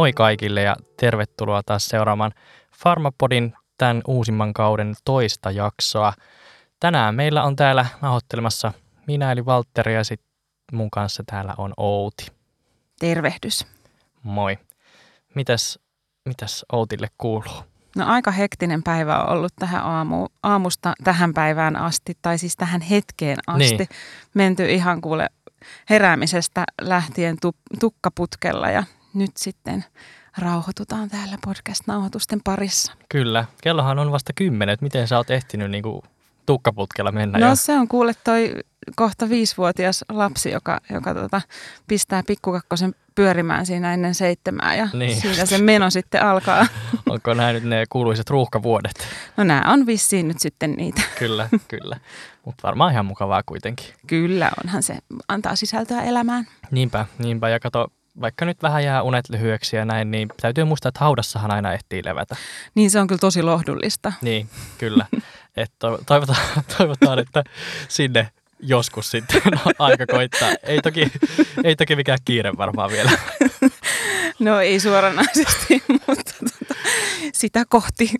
moi kaikille ja tervetuloa taas seuraamaan Farmapodin tämän uusimman kauden toista jaksoa. Tänään meillä on täällä nauhoittelemassa minä eli Valtteri ja sitten mun kanssa täällä on Outi. Tervehdys. Moi. Mitäs, mitäs Outille kuuluu? No aika hektinen päivä on ollut tähän aamu, aamusta tähän päivään asti, tai siis tähän hetkeen asti. Niin. Menty ihan kuule heräämisestä lähtien tu, tukkaputkella ja nyt sitten rauhoitutaan täällä podcast-nauhoitusten parissa. Kyllä. Kellohan on vasta kymmenen. että Miten sä oot ehtinyt niinku tukkaputkella mennä? No jo? se on kuule toi kohta viisivuotias lapsi, joka, joka tota, pistää pikkukakkosen pyörimään siinä ennen seitsemää ja Niin. niin. siinä se meno sitten alkaa. Onko nämä nyt ne kuuluiset ruuhkavuodet? No nämä on vissiin nyt sitten niitä. Kyllä, kyllä. Mutta varmaan ihan mukavaa kuitenkin. Kyllä onhan se, antaa sisältöä elämään. Niinpä, niinpä. Ja kato, vaikka nyt vähän jää unet lyhyeksi ja näin, niin täytyy muistaa, että haudassahan aina ehtii levätä. Niin se on kyllä tosi lohdullista. Niin, kyllä. Et to- toivotaan, toivotaan, että sinne joskus sitten aika koittaa. Ei toki, ei toki mikään kiire varmaan vielä. No ei suoranaisesti, mutta tota, sitä kohti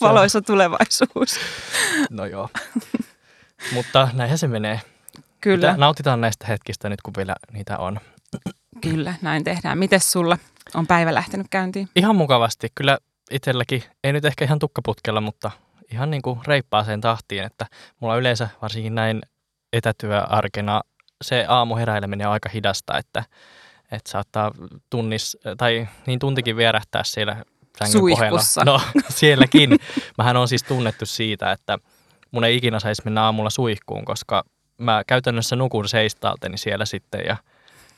valoisa tulevaisuus. No joo. Mutta näinhän se menee. Kyllä, Mitä- Nautitaan näistä hetkistä nyt, kun vielä niitä on. Kyllä, näin tehdään. Mites sulla on päivä lähtenyt käyntiin? Ihan mukavasti. Kyllä itselläkin, ei nyt ehkä ihan tukkaputkella, mutta ihan niin kuin reippaaseen tahtiin, että mulla yleensä varsinkin näin etätyöarkena se aamu heräileminen on aika hidasta, että, että saattaa tunnis, tai niin tuntikin vierähtää siellä sängyn Suihkussa. pohjalla. No sielläkin. Mähän on siis tunnettu siitä, että mun ei ikinä saisi mennä aamulla suihkuun, koska mä käytännössä nukun seistaalteni siellä sitten ja,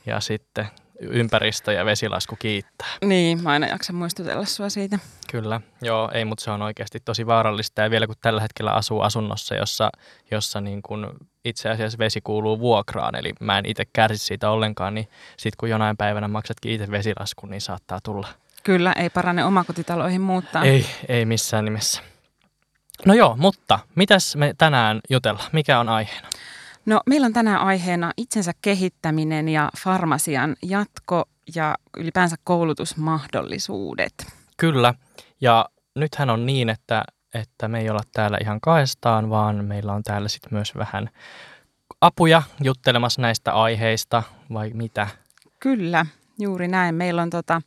ja sitten ympäristö ja vesilasku kiittää. Niin, mä aina jaksan muistutella sua siitä. Kyllä, joo, ei, mutta se on oikeasti tosi vaarallista ja vielä kun tällä hetkellä asuu asunnossa, jossa, jossa niin kun itse asiassa vesi kuuluu vuokraan, eli mä en itse kärsi siitä ollenkaan, niin sitten kun jonain päivänä maksatkin itse vesilaskun, niin saattaa tulla. Kyllä, ei parane omakotitaloihin muuttaa. Ei, ei missään nimessä. No joo, mutta mitäs me tänään jutellaan? Mikä on aiheena? No, meillä on tänään aiheena itsensä kehittäminen ja farmasian jatko ja ylipäänsä koulutusmahdollisuudet. Kyllä, ja nythän on niin, että, että me ei olla täällä ihan kaestaan, vaan meillä on täällä sitten myös vähän apuja juttelemassa näistä aiheista, vai mitä? Kyllä, juuri näin. Meillä on tota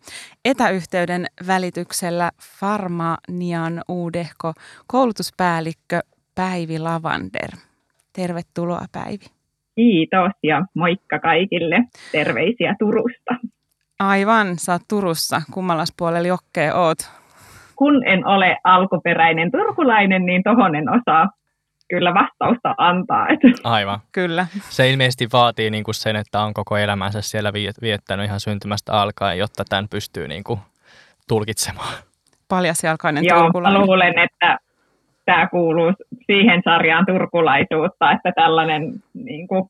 etäyhteyden välityksellä Farmanian uudehko koulutuspäällikkö Päivi Lavander. Tervetuloa Päivi. Kiitos ja moikka kaikille. Terveisiä Turusta. Aivan, sä oot Turussa. Kummallas puolella jokkea oot? Kun en ole alkuperäinen turkulainen, niin tohon en osaa kyllä vastausta antaa. Et Aivan. Kyllä. Se ilmeisesti vaatii niin kuin sen, että on koko elämänsä siellä viet- viettänyt ihan syntymästä alkaen, jotta tämän pystyy niin kuin tulkitsemaan. Paljasjalkainen joo, turkulainen. luulen, että tämä kuuluu siihen sarjaan turkulaisuutta, että tällainen niin kuin,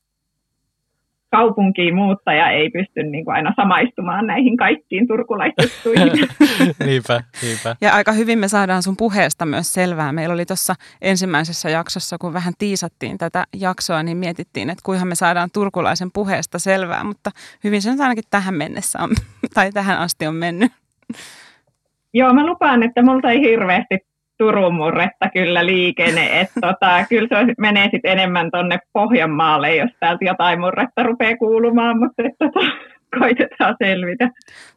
kaupunkiin muuttaja ei pysty niin kuin, aina samaistumaan näihin kaikkiin turkulaisjuttuihin. niinpä, niinpä. Ja aika hyvin me saadaan sun puheesta myös selvää. Meillä oli tuossa ensimmäisessä jaksossa, kun vähän tiisattiin tätä jaksoa, niin mietittiin, että kuinka me saadaan turkulaisen puheesta selvää, mutta hyvin se nyt ainakin tähän mennessä on, tai tähän asti on mennyt. Joo, mä lupaan, että multa ei hirveästi Turun murretta kyllä liikene. Että tota, kyllä se menee sitten enemmän tonne Pohjanmaalle, jos täältä jotain murretta rupeaa kuulumaan, mutta et, tota, koitetaan selvitä.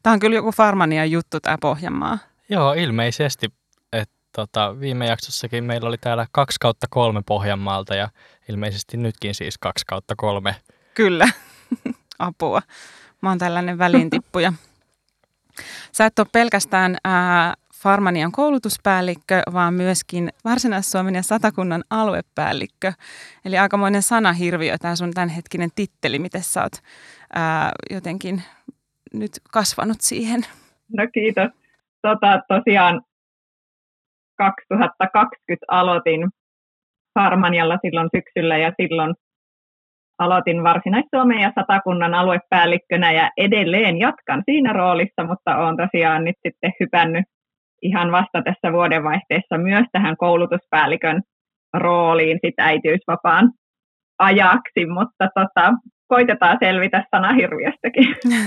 Tämä on kyllä joku Farmanian juttu, tämä Pohjanmaa. Joo, ilmeisesti. että tota, viime jaksossakin meillä oli täällä kaksi kautta kolme Pohjanmaalta ja ilmeisesti nytkin siis kaksi kautta kolme. Kyllä, apua. Mä oon tällainen väliintippuja. Sä et ole pelkästään ää, Farmanian koulutuspäällikkö, vaan myöskin Varsinais-Suomen ja Satakunnan aluepäällikkö. Eli aikamoinen sanahirviö tämä sun tämänhetkinen titteli, miten sä oot ää, jotenkin nyt kasvanut siihen. No kiitos. Tota, tosiaan 2020 aloitin Harmanialla silloin syksyllä ja silloin aloitin Varsinais-Suomen ja Satakunnan aluepäällikkönä ja edelleen jatkan siinä roolissa, mutta olen tosiaan nyt sitten hypännyt ihan vasta tässä vuodenvaihteessa myös tähän koulutuspäällikön rooliin sit äitiysvapaan ajaksi, mutta tota, koitetaan selvitä sanahirviöstäkin.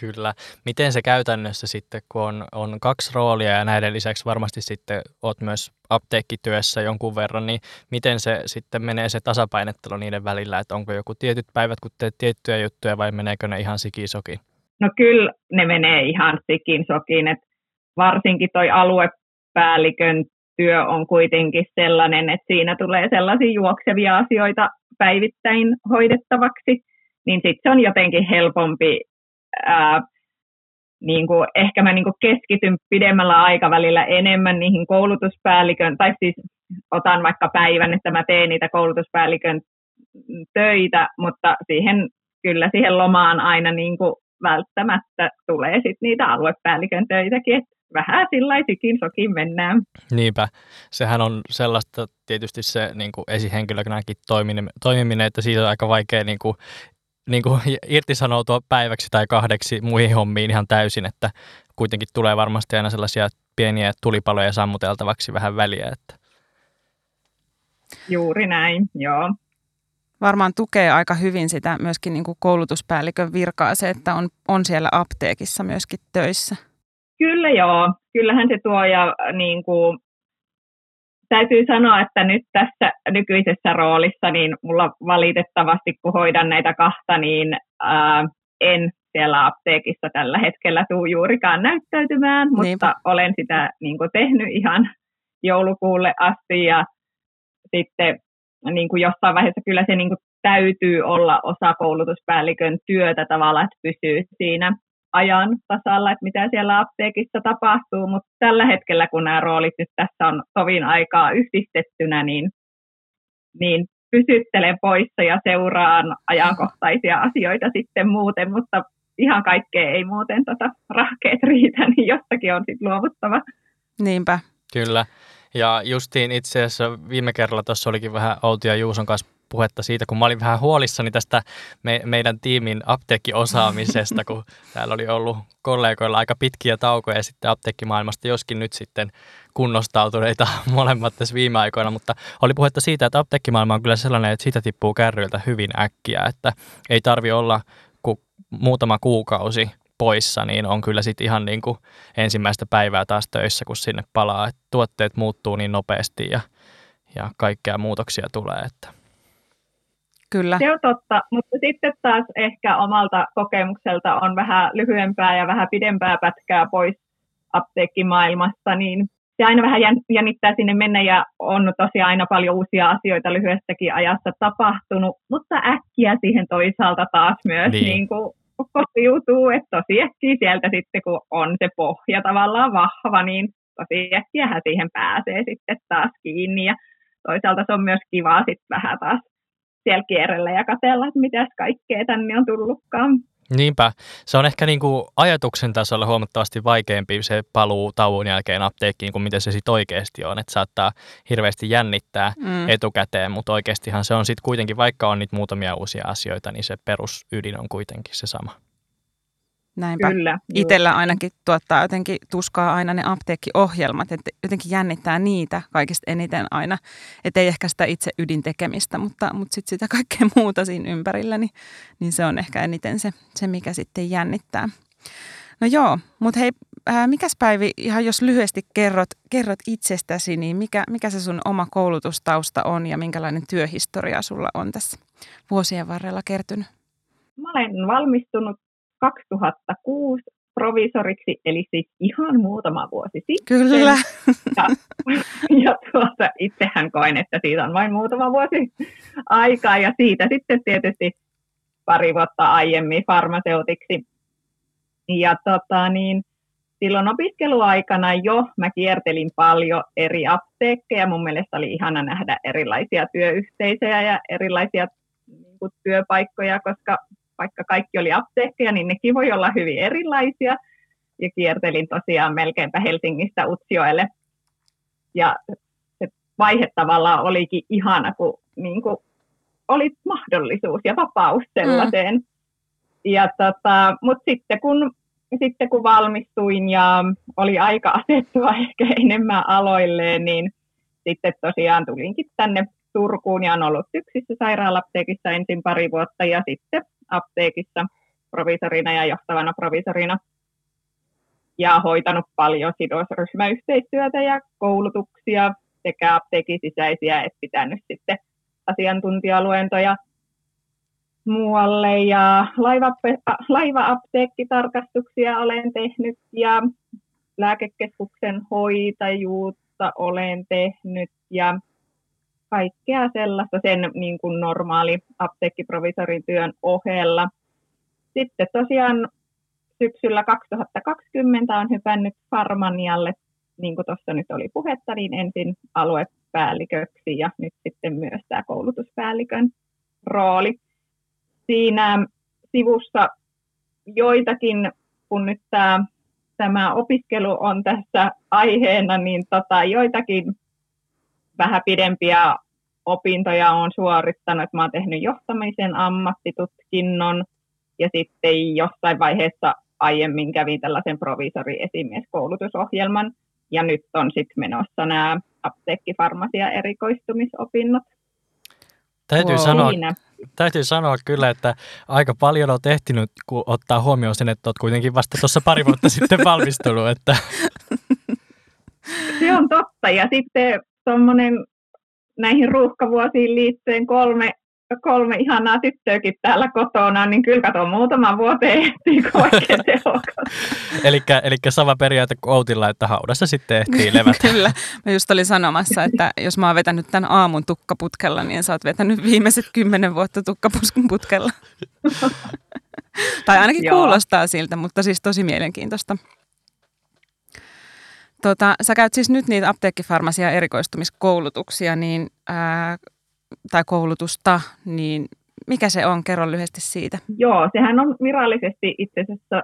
Kyllä. Miten se käytännössä sitten, kun on, on kaksi roolia ja näiden lisäksi varmasti sitten olet myös apteekkityössä jonkun verran, niin miten se sitten menee se tasapainottelu niiden välillä, että onko joku tietyt päivät, kun teet tiettyjä juttuja vai meneekö ne ihan sikisokin? No kyllä ne menee ihan sikin sokin, että varsinkin toi aluepäällikön työ on kuitenkin sellainen, että siinä tulee sellaisia juoksevia asioita päivittäin hoidettavaksi, niin sitten se on jotenkin helpompi, ää, niin kuin, ehkä mä niin kuin keskityn pidemmällä aikavälillä enemmän niihin koulutuspäällikön, tai siis otan vaikka päivän, että mä teen niitä koulutuspäällikön töitä, mutta siihen kyllä siihen lomaan aina niin kuin välttämättä tulee sit niitä aluepäällikön töitäkin, että vähän sillaisikin sokin mennään. Niinpä. Sehän on sellaista tietysti se niin kuin esihenkilönäkin toimiminen, toimiminen, että siitä on aika vaikea niin kuin, niin kuin irtisanoutua päiväksi tai kahdeksi muihin hommiin ihan täysin, että kuitenkin tulee varmasti aina sellaisia pieniä tulipaloja sammuteltavaksi vähän väliä. Että. Juuri näin, joo varmaan tukee aika hyvin sitä myöskin niin kuin koulutuspäällikön virkaa se, että on, on siellä apteekissa myöskin töissä. Kyllä joo, kyllähän se tuo ja niin kuin, täytyy sanoa, että nyt tässä nykyisessä roolissa niin mulla valitettavasti kun hoidan näitä kahta, niin ää, en siellä apteekissa tällä hetkellä tuu juurikaan näyttäytymään, mutta Niinpä. olen sitä niin kuin, tehnyt ihan joulukuulle asti ja sitten niin kuin jossain vaiheessa kyllä se niin kuin täytyy olla osa koulutuspäällikön työtä tavallaan, että pysyy siinä ajan tasalla, että mitä siellä apteekissa tapahtuu, mutta tällä hetkellä, kun nämä roolit nyt tässä on tovin aikaa yhdistettynä, niin, niin pysyttelen poissa ja seuraan ajankohtaisia asioita sitten muuten, mutta ihan kaikkea ei muuten tota rahkeet riitä, niin jostakin on sitten luovuttava. Niinpä. Kyllä. Ja justiin itse asiassa viime kerralla tuossa olikin vähän Outi ja Juuson kanssa puhetta siitä, kun mä olin vähän huolissani tästä me, meidän tiimin apteekkiosaamisesta, kun täällä oli ollut kollegoilla aika pitkiä taukoja sitten apteekkimaailmasta, joskin nyt sitten kunnostautuneita molemmat tässä viime aikoina, mutta oli puhetta siitä, että apteekkimaailma on kyllä sellainen, että siitä tippuu kärryiltä hyvin äkkiä, että ei tarvi olla kuin muutama kuukausi poissa, niin on kyllä sitten ihan niin kuin ensimmäistä päivää taas töissä, kun sinne palaa. Et tuotteet muuttuu niin nopeasti ja, ja kaikkea muutoksia tulee. Että. Kyllä. Se on totta, mutta sitten taas ehkä omalta kokemukselta on vähän lyhyempää ja vähän pidempää pätkää pois apteekkimaailmasta, niin se aina vähän jännittää sinne mennä ja on tosiaan aina paljon uusia asioita lyhyessäkin ajassa tapahtunut, mutta äkkiä siihen toisaalta taas myös niin. Niin kuin kotiutuu, että tosi äkkiä sieltä sitten, kun on se pohja tavallaan vahva, niin tosi äkkiähän siihen pääsee sitten taas kiinni. Ja toisaalta se on myös kiva sitten vähän taas siellä kierrellä ja katella, että mitäs kaikkea tänne on tullutkaan. Niinpä. Se on ehkä niin kuin ajatuksen tasolla huomattavasti vaikeampi se paluu tauon jälkeen apteekkiin kuin miten se sitten oikeasti on. Että saattaa hirveästi jännittää mm. etukäteen, mutta oikeastihan se on sitten kuitenkin, vaikka on niitä muutamia uusia asioita, niin se perusydin on kuitenkin se sama. Näinpä. Kyllä. Itellä ainakin tuottaa jotenkin tuskaa aina ne apteekkiohjelmat, että jotenkin jännittää niitä kaikista eniten aina. Että ei ehkä sitä itse ydintekemistä, mutta, mutta sitten sitä kaikkea muuta siinä ympärillä, niin, niin se on ehkä eniten se, se, mikä sitten jännittää. No joo, mutta hei, ää, mikäs Päivi, ihan jos lyhyesti kerrot, kerrot itsestäsi, niin mikä, mikä se sun oma koulutustausta on ja minkälainen työhistoria sulla on tässä vuosien varrella kertynyt? Mä olen valmistunut 2006 provisoriksi, eli siis ihan muutama vuosi sitten. Kyllä. Ja, ja tuota, itsehän koen, että siitä on vain muutama vuosi aikaa, ja siitä sitten tietysti pari vuotta aiemmin farmaseutiksi. Ja tota, niin, silloin opiskeluaikana jo mä kiertelin paljon eri apteekkeja. Mun mielestä oli ihana nähdä erilaisia työyhteisöjä ja erilaisia niin kuin, työpaikkoja, koska vaikka kaikki oli apteekkeja, niin nekin voi olla hyvin erilaisia. Ja kiertelin tosiaan melkeinpä Helsingistä Utsioelle. Ja se vaihe tavallaan olikin ihana, kun niin kuin oli mahdollisuus ja vapaus sellaiseen. Mm. Ja tota, Mutta sitten kun, sitten kun valmistuin ja oli aika asettua ehkä enemmän aloilleen, niin sitten tosiaan tulinkin tänne Turkuun ja on ollut yksissä sairaala ensin pari vuotta ja sitten apteekissa provisorina ja johtavana provisorina. Ja hoitanut paljon sidosryhmäyhteistyötä ja koulutuksia sekä apteekin sisäisiä että pitänyt sitten asiantuntijaluentoja muualle. Ja laiva, laiva-apteekkitarkastuksia olen tehnyt ja lääkekeskuksen hoitajuutta olen tehnyt. Ja kaikkea sellaista sen niin kuin normaali apteekkiprovisorin työn ohella. Sitten tosiaan syksyllä 2020 on hypännyt Farmanialle, niin kuin tuossa nyt oli puhetta, niin ensin aluepäälliköksi ja nyt sitten myös tämä koulutuspäällikön rooli. Siinä sivussa joitakin, kun nyt tämä, tämä opiskelu on tässä aiheena, niin tota, joitakin vähän pidempiä opintoja olen suorittanut. Mä olen tehnyt johtamisen ammattitutkinnon ja sitten jossain vaiheessa aiemmin kävin tällaisen provisori-esimieskoulutusohjelman ja nyt on sitten menossa nämä apteekkifarmasia erikoistumisopinnot. Täytyy, wow. sanoa, täytyy sanoa kyllä, että aika paljon on tehtynyt, kun ottaa huomioon sen, että olet kuitenkin vasta tuossa pari vuotta sitten valmistunut. Että. Se on totta. Ja sitten tuommoinen näihin ruuhkavuosiin liittyen kolme kolme ihanaa tyttöäkin täällä kotona, niin kyllä kato muutaman vuoteen ehtii oikein Eli sama periaate kuin Outilla, että haudassa sitten ehtii levätä. kyllä. Mä just olin sanomassa, että jos mä oon vetänyt tämän aamun tukkaputkella, niin sä oot vetänyt viimeiset kymmenen vuotta tukkaputkella. tai ainakin Joo. kuulostaa siltä, mutta siis tosi mielenkiintoista. Tota, sä käyt siis nyt niitä apteekkifarmasia erikoistumiskoulutuksia, niin ää, tai koulutusta, niin mikä se on? Kerro lyhyesti siitä. Joo, sehän on virallisesti itse asiassa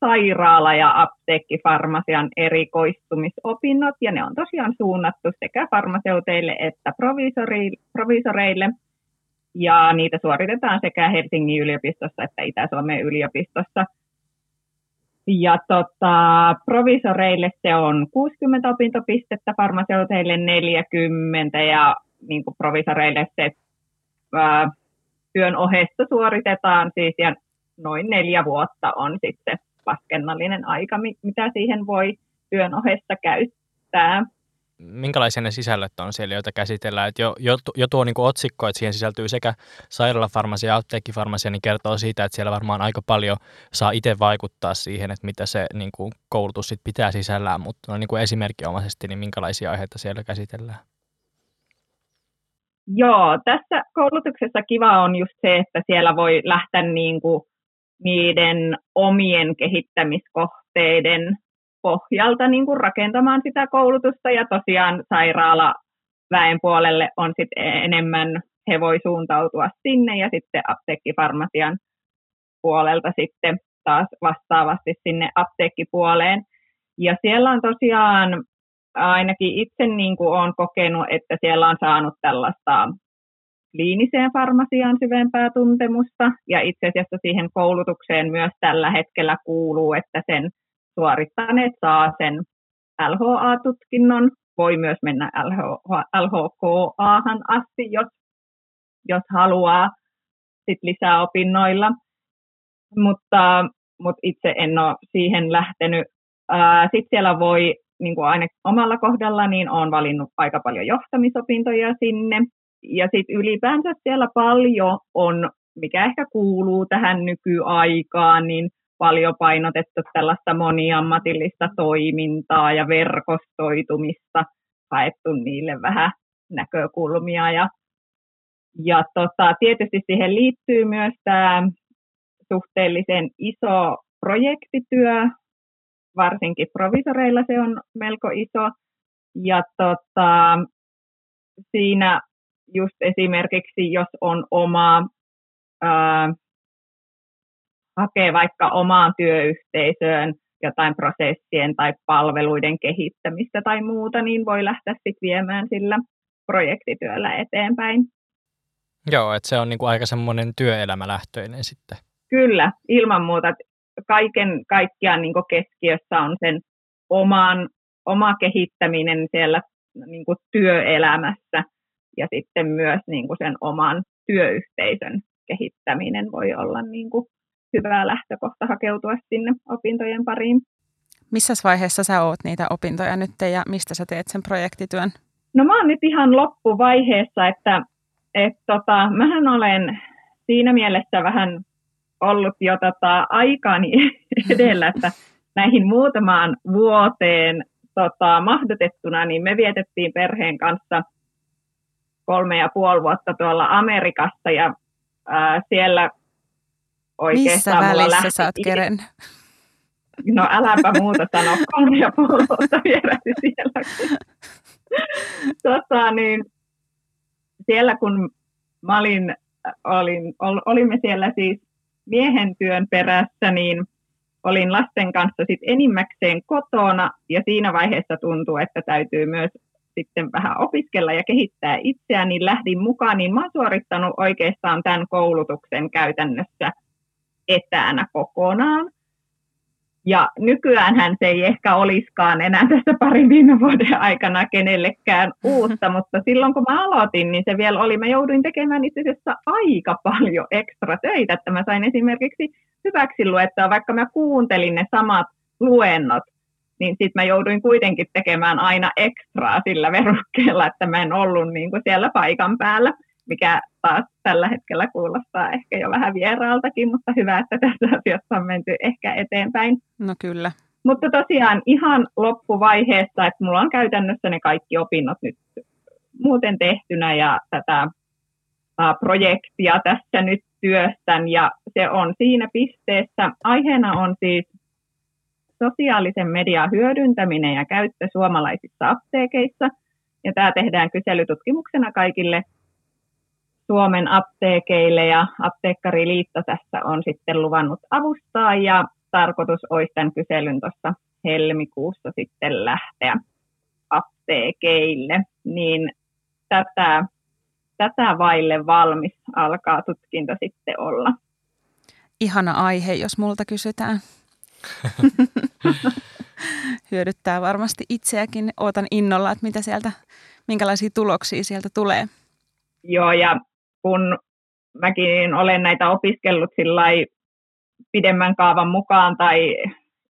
sairaala- ja apteekkifarmasian erikoistumisopinnot, ja ne on tosiaan suunnattu sekä farmaseuteille että provisoreille, ja niitä suoritetaan sekä Helsingin yliopistossa että Itä-Suomen yliopistossa. Ja tota, provisoreille se on 60 opintopistettä, farmaseuteille 40 ja niin kuin provisoreille se ää, työn ohessa suoritetaan siis ja noin neljä vuotta on sitten laskennallinen aika, mitä siihen voi työn ohessa käyttää. Minkälaisia ne sisällöt on siellä, joita käsitellään? Et jo, jo, jo tuo niin otsikko, että siihen sisältyy sekä sairaalafarmasia ja apteekkifarmasia, niin kertoo siitä, että siellä varmaan aika paljon saa itse vaikuttaa siihen, että mitä se niin kuin koulutus sit pitää sisällään, mutta no, niin esimerkkiomaisesti, niin minkälaisia aiheita siellä käsitellään? Joo, tässä koulutuksessa kiva on just se, että siellä voi lähteä niin kuin niiden omien kehittämiskohteiden pohjalta niin kuin rakentamaan sitä koulutusta ja tosiaan sairaala väen puolelle on sitten enemmän, he voi suuntautua sinne ja sitten apteekkifarmasian puolelta sitten taas vastaavasti sinne apteekkipuoleen. Ja siellä on tosiaan ainakin itse niin kuin olen kokenut, että siellä on saanut tällaista kliiniseen farmasiaan syvempää tuntemusta, ja itse asiassa siihen koulutukseen myös tällä hetkellä kuuluu, että sen suorittaneet saa sen LHA-tutkinnon, voi myös mennä LHKAhan asti, jos, jos haluaa sit lisää opinnoilla, mutta, mutta itse en ole siihen lähtenyt. Sitten siellä voi niin kuin aina omalla kohdalla, niin olen valinnut aika paljon johtamisopintoja sinne. Ja sitten ylipäänsä siellä paljon on, mikä ehkä kuuluu tähän nykyaikaan, niin paljon painotettu tällaista moniammatillista toimintaa ja verkostoitumista, haettu niille vähän näkökulmia. Ja, ja tota, tietysti siihen liittyy myös tämä suhteellisen iso projektityö, varsinkin provisoreilla se on melko iso. Ja tota, siinä just esimerkiksi, jos on oma, ää, hakee vaikka omaan työyhteisöön jotain prosessien tai palveluiden kehittämistä tai muuta, niin voi lähteä sitten viemään sillä projektityöllä eteenpäin. Joo, että se on niinku aika semmoinen työelämälähtöinen sitten. Kyllä, ilman muuta kaiken kaikkiaan niin keskiössä on sen oman, oma kehittäminen siellä niin työelämässä ja sitten myös niin sen oman työyhteisön kehittäminen voi olla niin hyvä lähtökohta hakeutua sinne opintojen pariin. Missä vaiheessa sä oot niitä opintoja nyt ja mistä sä teet sen projektityön? No mä oon nyt ihan loppuvaiheessa, että et tota, mähän olen siinä mielessä vähän ollut jo tota, aikaani edellä, että näihin muutamaan vuoteen tota, mahdotettuna, niin me vietettiin perheen kanssa kolme ja puoli vuotta tuolla Amerikassa ja ää, siellä oikeastaan Missä välissä lähti... sä oot keren? No äläpä muuta sano, kolme ja puoli vuotta vieräsi siellä. tota, niin, siellä kun mä olin, olin, ol, olimme siellä siis miehen työn perässä, niin olin lasten kanssa sit enimmäkseen kotona ja siinä vaiheessa tuntuu, että täytyy myös sitten vähän opiskella ja kehittää itseään, niin lähdin mukaan, niin mä oon suorittanut oikeastaan tämän koulutuksen käytännössä etänä kokonaan. Ja nykyäänhän se ei ehkä olisikaan enää tässä parin viime vuoden aikana kenellekään uutta, mutta silloin kun mä aloitin, niin se vielä oli, mä jouduin tekemään itse asiassa aika paljon ekstra töitä, että mä sain esimerkiksi hyväksi luettua, vaikka mä kuuntelin ne samat luennot, niin sitten mä jouduin kuitenkin tekemään aina ekstraa sillä verukkeella, että mä en ollut niin kuin siellä paikan päällä, mikä taas tällä hetkellä kuulostaa ehkä jo vähän vieraaltakin, mutta hyvä, että tässä asiassa on menty ehkä eteenpäin. No kyllä. Mutta tosiaan ihan loppuvaiheessa, että mulla on käytännössä ne kaikki opinnot nyt muuten tehtynä ja tätä projektia tässä nyt työstän ja se on siinä pisteessä. Aiheena on siis sosiaalisen median hyödyntäminen ja käyttö suomalaisissa apteekeissa. Ja tämä tehdään kyselytutkimuksena kaikille Suomen apteekeille ja Apteekkariliitto tässä on sitten luvannut avustaa ja tarkoitus olisi tämän kyselyn tuossa helmikuussa sitten lähteä apteekeille, niin tätä, tätä vaille valmis alkaa tutkinto sitten olla. Ihana aihe, jos multa kysytään. Hyödyttää varmasti itseäkin. Ootan innolla, että mitä sieltä, minkälaisia tuloksia sieltä tulee. Joo, ja kun mäkin olen näitä opiskellut pidemmän kaavan mukaan, tai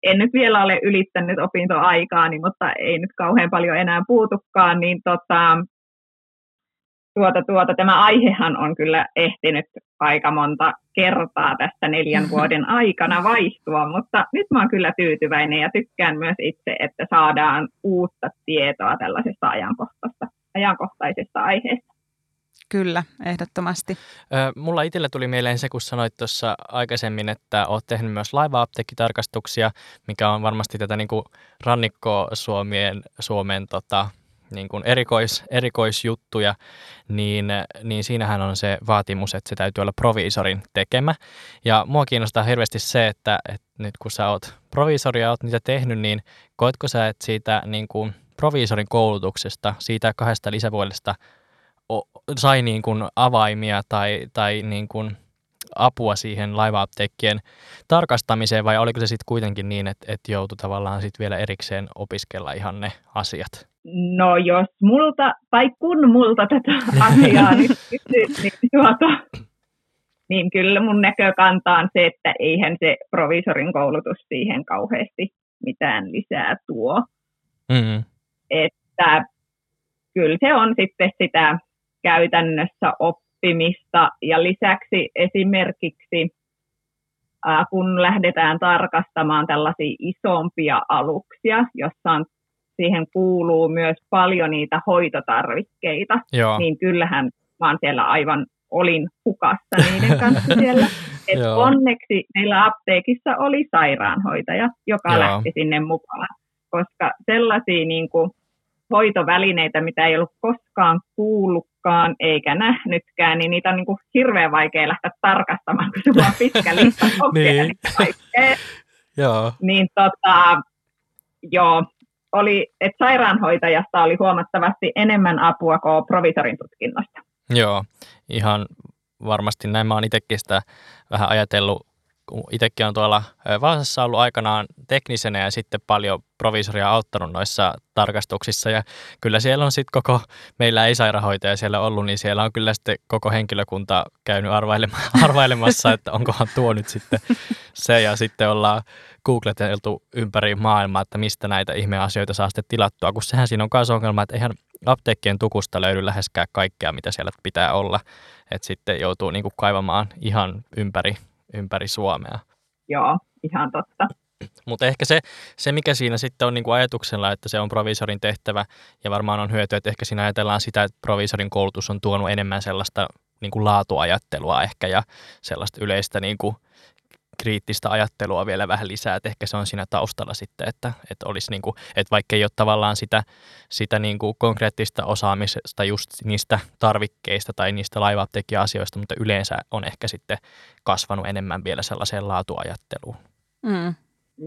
en nyt vielä ole ylittänyt opintoaikaani, mutta ei nyt kauhean paljon enää puutukaan, niin tota, tuota, tuota, tämä aihehan on kyllä ehtinyt aika monta kertaa tässä neljän vuoden aikana vaihtua, mutta nyt mä oon kyllä tyytyväinen ja tykkään myös itse, että saadaan uutta tietoa tällaisesta ajankohtaisesta, ajankohtaisesta aiheesta. Kyllä, ehdottomasti. Mulla itsellä tuli mieleen se, kun sanoit tuossa aikaisemmin, että olet tehnyt myös laiva-apteekkitarkastuksia, mikä on varmasti tätä niin kuin rannikko Suomien, Suomen tota, niin kuin erikois, erikoisjuttuja, niin, niin siinähän on se vaatimus, että se täytyy olla proviisorin tekemä. Ja mua kiinnostaa hirveästi se, että, että nyt kun sä oot proviisori ja oot niitä tehnyt, niin koetko sä, että siitä niin kuin proviisorin koulutuksesta, siitä kahdesta lisävuodesta sai niin kuin avaimia tai, tai niin kuin apua siihen laivaapteekkien tarkastamiseen vai oliko se sitten kuitenkin niin, että, että joutui tavallaan sitten vielä erikseen opiskella ihan ne asiat? No jos multa, tai kun multa tätä asiaa nyt kysyt, niin, tuota, niin kyllä mun näkökanta on se, että eihän se provisorin koulutus siihen kauheasti mitään lisää tuo. Mm-hmm. Että kyllä se on sitten sitä käytännössä oppimista ja lisäksi esimerkiksi kun lähdetään tarkastamaan tällaisia isompia aluksia, jossa on, siihen kuuluu myös paljon niitä hoitotarvikkeita, Joo. niin kyllähän mä oon siellä aivan olin hukassa niiden kanssa siellä. Et onneksi meillä apteekissa oli sairaanhoitaja, joka Joo. lähti sinne mukaan, koska sellaisia niin kuin, hoitovälineitä, mitä ei ollut koskaan kuullutkaan eikä nähnytkään, niin niitä on niin kuin hirveän vaikea lähteä tarkastamaan, kun sulla on pitkä lista niin. joo. Niin tota, joo, oli, että sairaanhoitajasta oli huomattavasti enemmän apua kuin provisorin tutkinnosta. Joo, ihan varmasti näin. Mä oon itsekin sitä vähän ajatellut kun itsekin on tuolla Vaasassa ollut aikanaan teknisenä ja sitten paljon provisoria auttanut noissa tarkastuksissa. Ja kyllä siellä on sitten koko, meillä ei sairaanhoitaja siellä ollut, niin siellä on kyllä sitten koko henkilökunta käynyt arvailemassa, että onkohan tuo nyt sitten se. Ja sitten ollaan googleteltu ympäri maailmaa, että mistä näitä ihmeasioita saa sitten tilattua, kun sehän siinä on myös ongelma, että eihän apteekkien tukusta löydy läheskään kaikkea, mitä siellä pitää olla, että sitten joutuu niin kuin kaivamaan ihan ympäri, ympäri Suomea. Joo, ihan totta. Mutta ehkä se, se, mikä siinä sitten on niin kuin ajatuksella, että se on provisorin tehtävä ja varmaan on hyötyä, että ehkä siinä ajatellaan sitä, että provisorin koulutus on tuonut enemmän sellaista niin kuin laatuajattelua ehkä ja sellaista yleistä niin kuin kriittistä ajattelua vielä vähän lisää, että ehkä se on siinä taustalla sitten, että, että, olisi niin kuin, että vaikka ei ole tavallaan sitä, sitä niin kuin konkreettista osaamisesta just niistä tarvikkeista tai niistä laiva asioista mutta yleensä on ehkä sitten kasvanut enemmän vielä sellaiseen laatuajatteluun. Mm.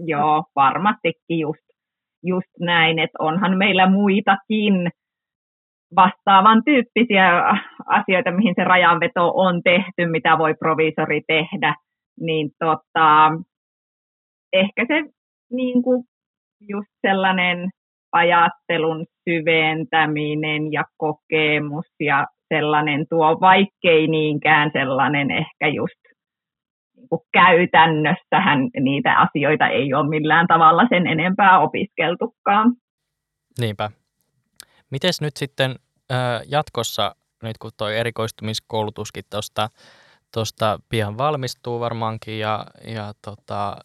Joo, varmastikin just, just näin, että onhan meillä muitakin vastaavan tyyppisiä asioita, mihin se rajanveto on tehty, mitä voi provisori tehdä – niin tota, ehkä se niin kuin just sellainen ajattelun syventäminen ja kokemus ja sellainen tuo, vaikkei niinkään sellainen ehkä just niin kuin käytännössähän niitä asioita ei ole millään tavalla sen enempää opiskeltukaan. Niinpä. Mites nyt sitten jatkossa, nyt kun tuo erikoistumiskoulutuskin tuosta tuosta pian valmistuu varmaankin ja, ja tota,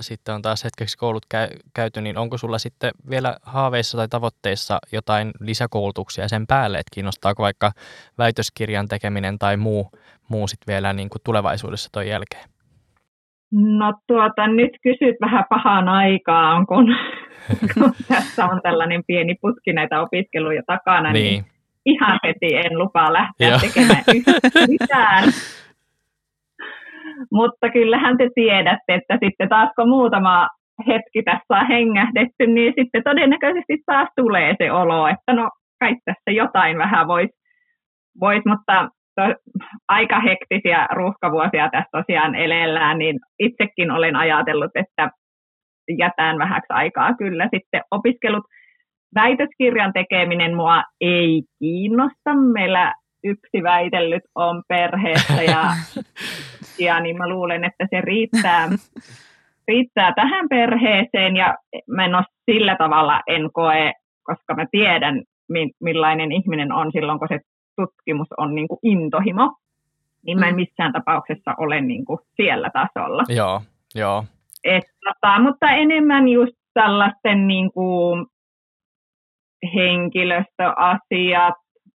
sitten on taas hetkeksi koulut käy, käyty, niin onko sulla sitten vielä haaveissa tai tavoitteissa jotain lisäkoulutuksia sen päälle, että kiinnostaako vaikka väitöskirjan tekeminen tai muu, muu sitten vielä niin kuin tulevaisuudessa toi jälkeen? No tuota, nyt kysyt vähän pahaan aikaan, kun, kun tässä on tällainen pieni putki näitä opiskeluja takana, niin, niin ihan heti en lupaa lähteä tekemään mitään. Mutta kyllähän te tiedätte, että sitten taas kun muutama hetki tässä on hengähdetty, niin sitten todennäköisesti taas tulee se olo, että no kai tässä jotain vähän voisi, vois, mutta to, aika hektisiä ruuhkavuosia tässä tosiaan elellään, niin itsekin olen ajatellut, että jätän vähäksi aikaa kyllä sitten opiskelut. Väitöskirjan tekeminen mua ei kiinnosta. Meillä yksi väitellyt on perheessä ja, ja niin mä luulen, että se riittää, riittää tähän perheeseen ja mä en ole sillä tavalla en koe, koska mä tiedän millainen ihminen on silloin, kun se tutkimus on niin kuin intohimo, niin mä en mm. missään tapauksessa ole niin kuin siellä tasolla. Joo, joo. Et, tota, mutta enemmän just tällaisten niin kuin henkilöstöasiat,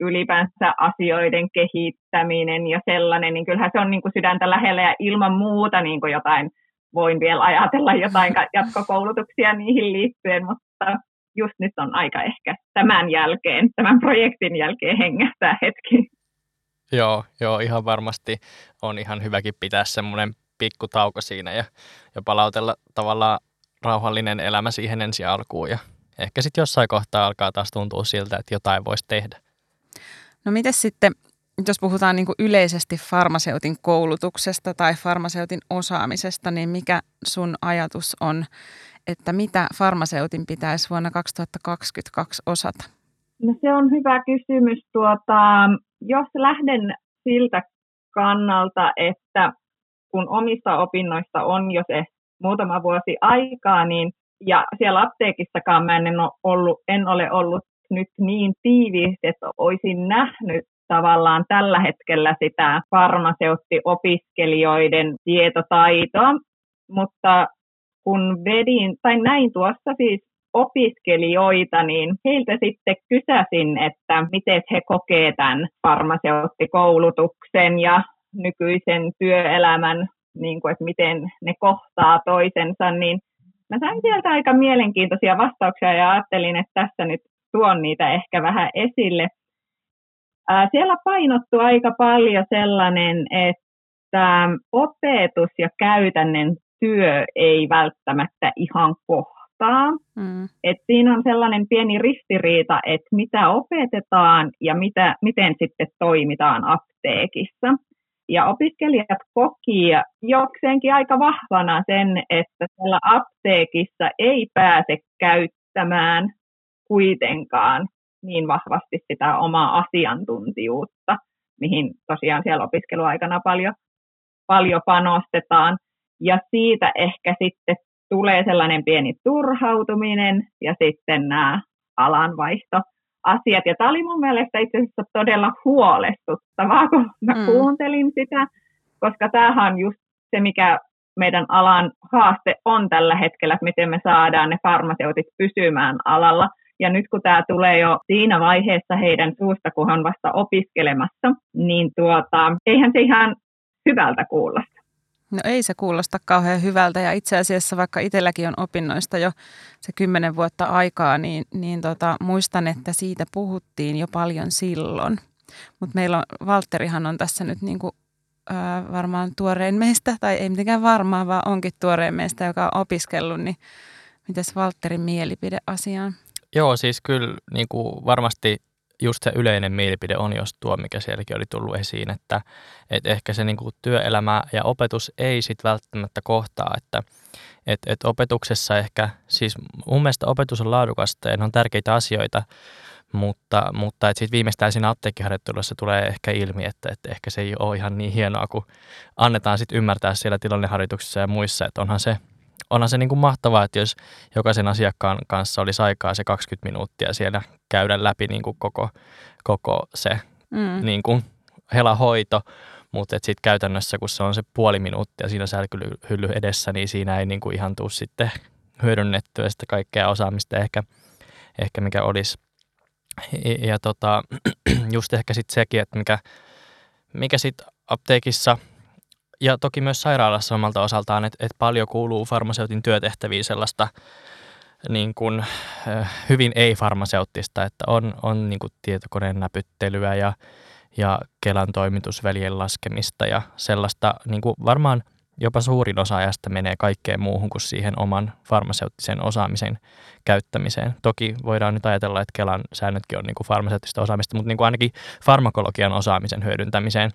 ylipäänsä asioiden kehittäminen ja sellainen, niin kyllähän se on niin kuin sydäntä lähellä ja ilman muuta niin kuin jotain, voin vielä ajatella jotain jatkokoulutuksia niihin liittyen, mutta just nyt on aika ehkä tämän jälkeen, tämän projektin jälkeen hengähtää hetki. Joo, joo, ihan varmasti on ihan hyväkin pitää semmoinen pikku tauko siinä ja, ja palautella tavallaan rauhallinen elämä siihen ensi alkuun ja ehkä sitten jossain kohtaa alkaa taas tuntua siltä, että jotain voisi tehdä. No miten sitten, jos puhutaan niin yleisesti farmaseutin koulutuksesta tai farmaseutin osaamisesta, niin mikä sun ajatus on, että mitä farmaseutin pitäisi vuonna 2022 osata? No se on hyvä kysymys. Tuota, jos lähden siltä kannalta, että kun omissa opinnoissa on jo se muutama vuosi aikaa, niin ja siellä apteekissakaan mä en, ollut, en ole ollut nyt niin tiiviisti, että olisin nähnyt tavallaan tällä hetkellä sitä farmaseuttiopiskelijoiden tietotaitoa, mutta kun vedin, tai näin tuossa siis opiskelijoita, niin heiltä sitten kysäsin, että miten he kokee tämän farmaseuttikoulutuksen ja nykyisen työelämän, niin kuin, että miten ne kohtaa toisensa, niin mä sain sieltä aika mielenkiintoisia vastauksia ja ajattelin, että tässä nyt tuon niitä ehkä vähän esille. Siellä painottu aika paljon sellainen, että opetus ja käytännön työ ei välttämättä ihan kohtaa. Mm. Et siinä on sellainen pieni ristiriita, että mitä opetetaan ja mitä, miten sitten toimitaan apteekissa. Ja opiskelijat koki jokseenkin aika vahvana sen, että siellä apteekissa ei pääse käyttämään kuitenkaan niin vahvasti sitä omaa asiantuntijuutta, mihin tosiaan siellä opiskeluaikana paljon, paljon panostetaan. Ja siitä ehkä sitten tulee sellainen pieni turhautuminen ja sitten nämä alanvaihtoasiat. Ja tämä oli mun mielestä itse asiassa todella huolestuttavaa, kun mä mm. kuuntelin sitä, koska tämähän on just se, mikä meidän alan haaste on tällä hetkellä, että miten me saadaan ne farmaseutit pysymään alalla. Ja nyt kun tämä tulee jo siinä vaiheessa heidän suusta, kun on vasta opiskelemassa, niin tuota, eihän se ihan hyvältä kuulosta. No ei se kuulosta kauhean hyvältä ja itse asiassa vaikka itselläkin on opinnoista jo se kymmenen vuotta aikaa, niin, niin tota, muistan, että siitä puhuttiin jo paljon silloin. Mutta meillä on, Valtterihan on tässä nyt niin kuin, ää, varmaan tuorein meistä, tai ei mitenkään varmaan, vaan onkin tuorein meistä, joka on opiskellut, niin mitäs Valtterin mielipide asiaan? Joo, siis kyllä niin kuin varmasti just se yleinen mielipide on jos tuo, mikä sielläkin oli tullut esiin, että, että ehkä se niin kuin työelämä ja opetus ei sitten välttämättä kohtaa, että et, et opetuksessa ehkä, siis mun mielestä opetus on laadukasta ja ne on tärkeitä asioita, mutta, mutta että sitten viimeistään siinä apteekkiharjoittelussa tulee ehkä ilmi, että, että ehkä se ei ole ihan niin hienoa, kun annetaan sitten ymmärtää siellä tilanneharjoituksissa ja muissa, että onhan se onhan se niin kuin mahtavaa, että jos jokaisen asiakkaan kanssa olisi aikaa se 20 minuuttia siellä käydä läpi niin kuin koko, koko se mm. niin kuin helahoito, mutta sitten käytännössä, kun se on se puoli minuuttia siinä sälkyhylly edessä, niin siinä ei niin kuin ihan tule sitten hyödynnettyä sitä kaikkea osaamista ehkä, ehkä mikä olisi. Ja, ja tota, just ehkä sitten sekin, että mikä, mikä sitten apteekissa – ja toki myös sairaalassa omalta osaltaan, että, että paljon kuuluu farmaseutin työtehtäviin sellaista niin kuin, hyvin ei-farmaseuttista, että on, on niin kuin tietokoneen näpyttelyä ja, ja Kelan toimitusvälien laskemista ja sellaista niin kuin varmaan jopa suurin osa ajasta menee kaikkeen muuhun kuin siihen oman farmaseuttisen osaamisen käyttämiseen. Toki voidaan nyt ajatella, että Kelan säännötkin on niin kuin farmaseuttista osaamista, mutta niin kuin ainakin farmakologian osaamisen hyödyntämiseen